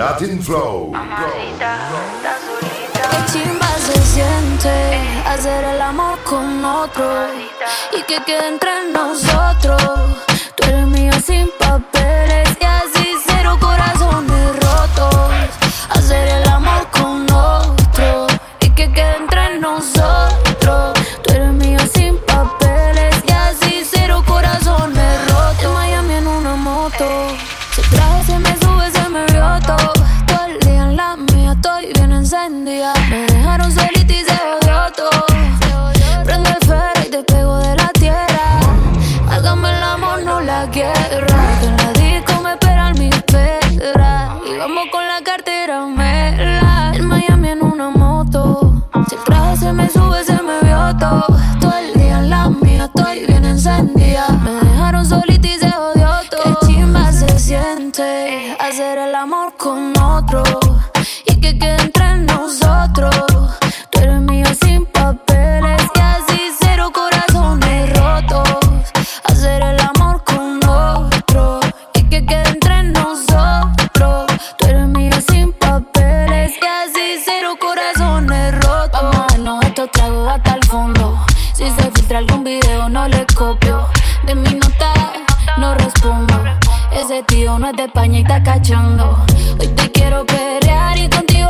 Latin Flow. Qué chimba se siente hacer el amor con otro y que quede entre nosotros. Tú eres mío sin papeles y así cero corazones rotos. Hacer el amor con otro y que quede entre nosotros. hacer el amor con otro y que quede entre nosotros. de España y estás cachando. Hoy te quiero perrear y contigo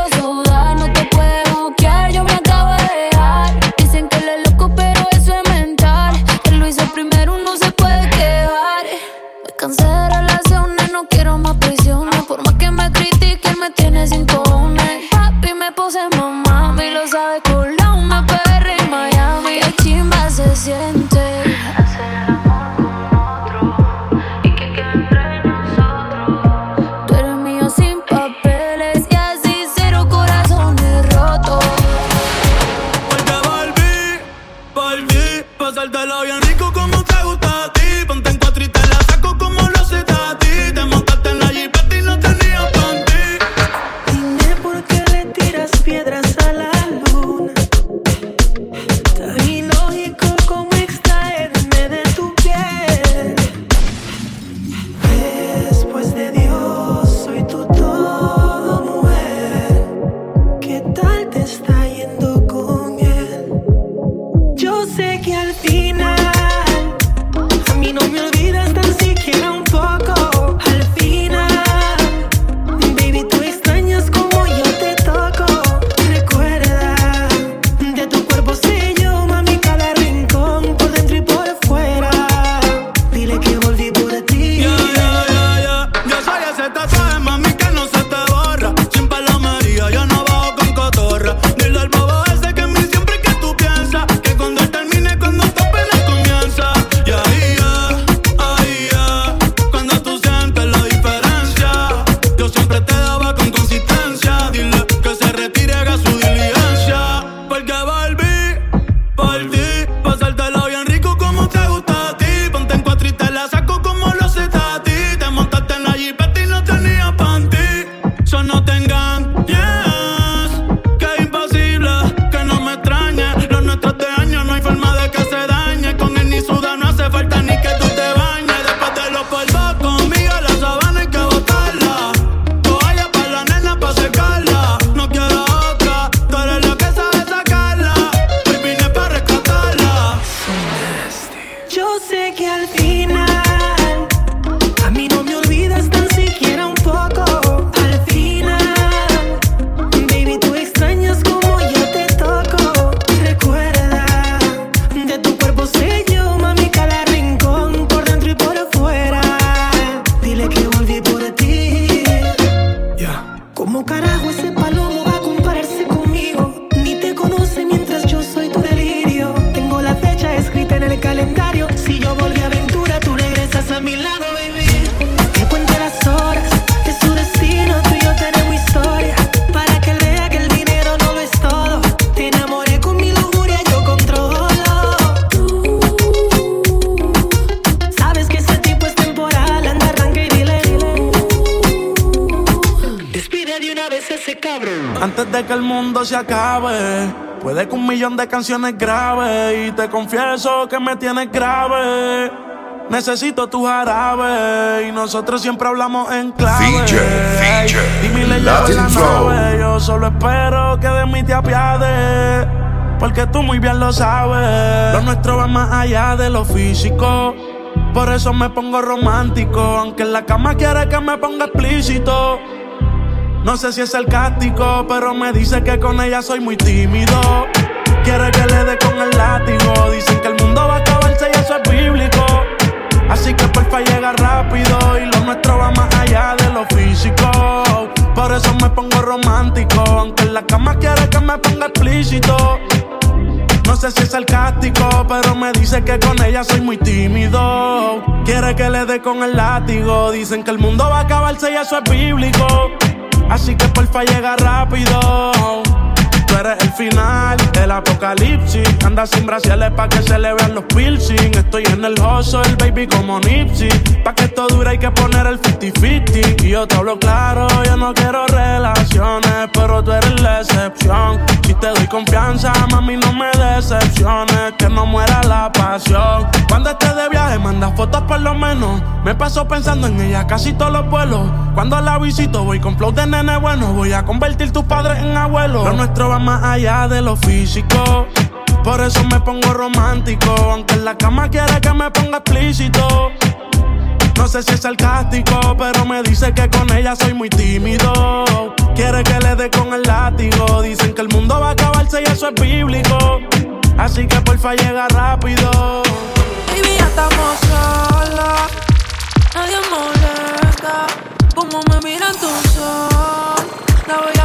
que el mundo se acabe. Puede que un millón de canciones graves y te confieso que me tienes grave. Necesito tu jarabe y nosotros siempre hablamos en clave. DJ, DJ, y mi la nave. Yo solo espero que de mí te apiade, porque tú muy bien lo sabes. Lo nuestro va más allá de lo físico. Por eso me pongo romántico, aunque en la cama quiere que me ponga explícito. No sé si es sarcástico, pero me dice que con ella soy muy tímido. Quiere que le dé con el látigo. Dicen que el mundo va a acabarse y eso es bíblico. Así que porfa llega rápido y lo nuestro va más allá de lo físico. Por eso me pongo romántico, aunque en la cama quiere que me ponga explícito. No sé si es sarcástico, pero me dice que con ella soy muy tímido. Quiere que le dé con el látigo. Dicen que el mundo va a acabarse y eso es bíblico. Así que porfa llega rápido. Tú eres el final, el apocalipsis. Anda sin brasiles pa' que se le vean los piercing. Estoy en el hustle, baby, como Nipsey. Pa' que esto dure hay que poner el 50-50. Y yo te hablo claro, yo no quiero relaciones, pero tú eres la excepción. Si te doy confianza, mami, no me decepciones. Que no muera la pasión. Cuando estés de viaje, manda fotos por lo menos. Me paso pensando en ella casi todos los vuelos. Cuando la visito, voy con flow de nene bueno. Voy a convertir tus padres en abuelos. Lo nuestro más allá de lo físico. Por eso me pongo romántico. Aunque en la cama quiere que me ponga explícito. No sé si es sarcástico, pero me dice que con ella soy muy tímido. Quiere que le dé con el látigo. Dicen que el mundo va a acabarse y eso es bíblico. Así que porfa llega rápido. Baby, ya estamos solos. Nadie molesta. Como me miran tus ojos. La voy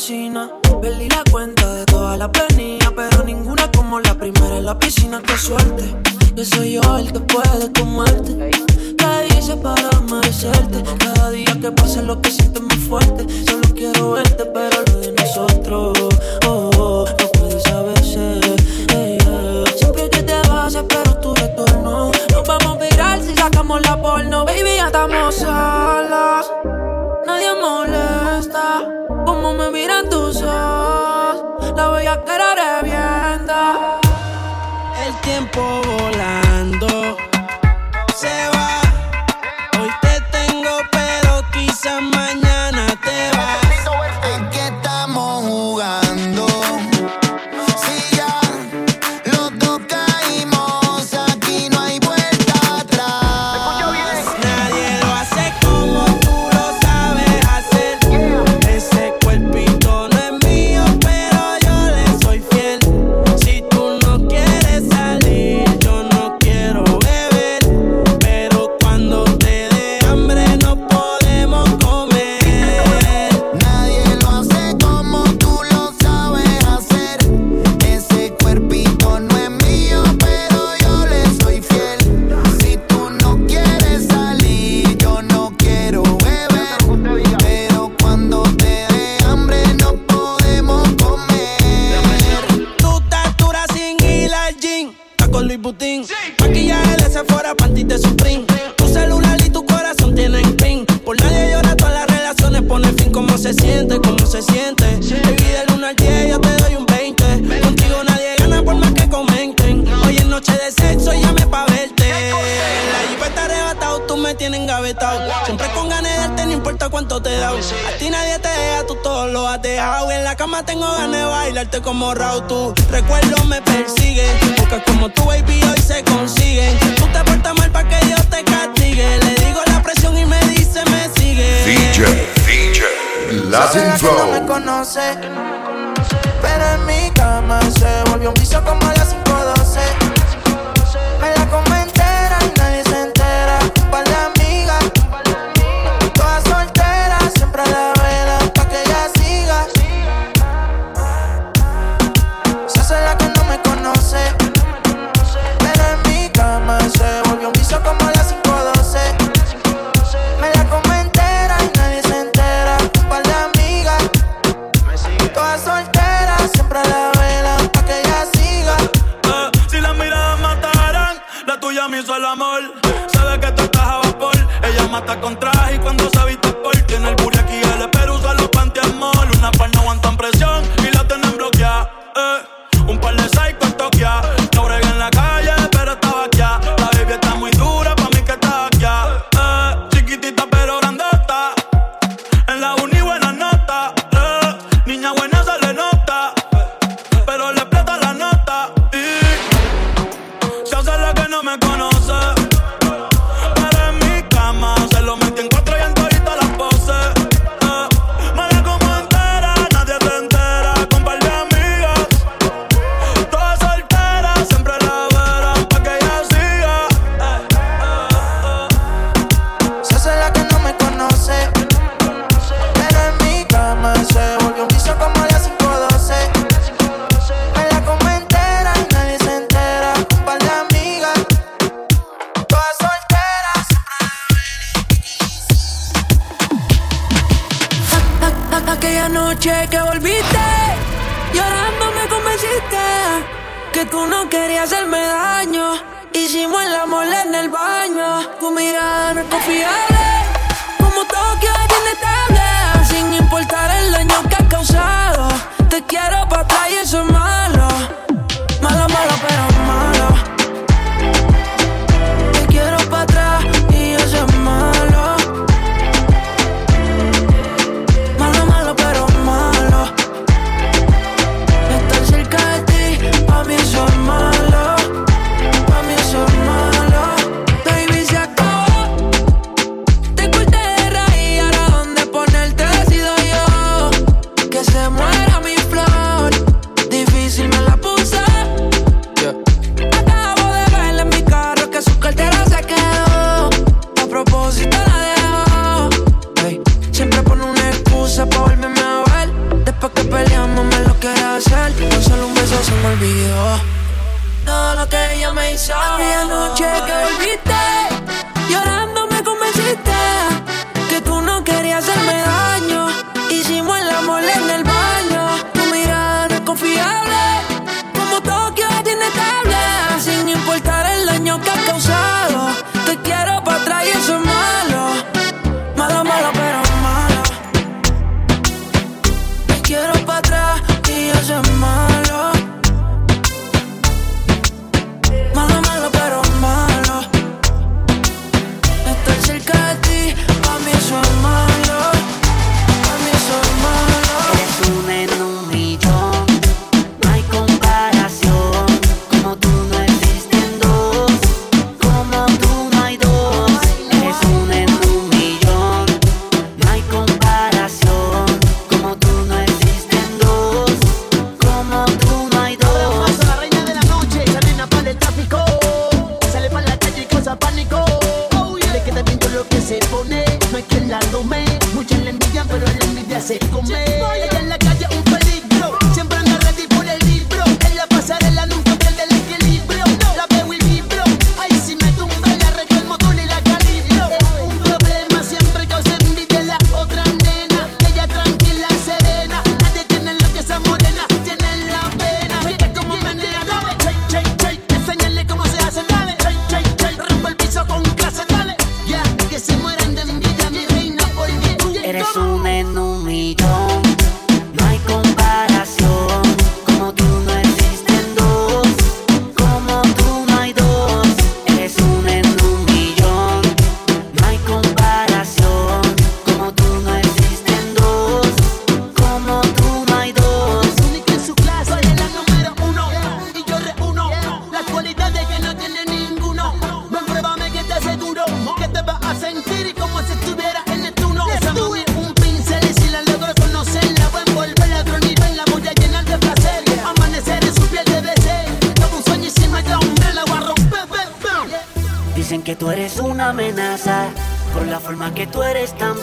cocina. Perdí la cuenta de todas las venidas, pero ninguna como la primera en la piscina. Qué suerte, que soy yo el que puede comerte. ¿Qué hice para merecerte? Cada día que pasa lo que siento más fuerte. Solo quiero verte, pero lo de nosotros, oh, oh, no puedes eh, eh. Siempre que te vas, espero tu retorno. Nos vamos a virar si sacamos la porno, baby, ya estamos solos. Tiempo volando con Luis Butín. Maquillaje de Sephora, panty de Supreme. Tu celular y tu corazón tienen pin. Por nadie llora, todas las relaciones pone fin. ¿Cómo se siente? ¿Cómo se siente? Baby, del 1 al 10 yo te doy un 20. Contigo nadie gana por más que comenten. Hoy es noche de sexo, llame pa' verte. La jeep está arrebatado, tú me tienes engavetado. Siempre con ganas de darte, no importa cuánto te da. A ti nadie te deja, tú todo lo has dejado. En la cama tengo ganas de bailarte como Raúl. Tu recuerdo me persigue. Porque como tu baby hoy se consiguen. Tú te portas mal para que Dios te castigue. Le digo la presión y me dice me sigue. DJ, DJ, Latin que no me Flow. conoce, pero en mi cama se volvió un vicio como Llorando me convenciste que tú no querías hacerme daño. Hicimos el amor en el baño. Tu mirada no es confiable, como Tokio es inestable. Sin importar el daño que has causado, te quiero para atrás y eso es malo. Malo, malo, pero malo. todo lo que ella me hizo. Aquella noche que volviste, llorando me convenciste que tú no querías hacerme daño. Hicimos el amor en el baño. Tu mirada no es confiable, como Tokio es inestable. Sin importar el daño que has causado, te quiero.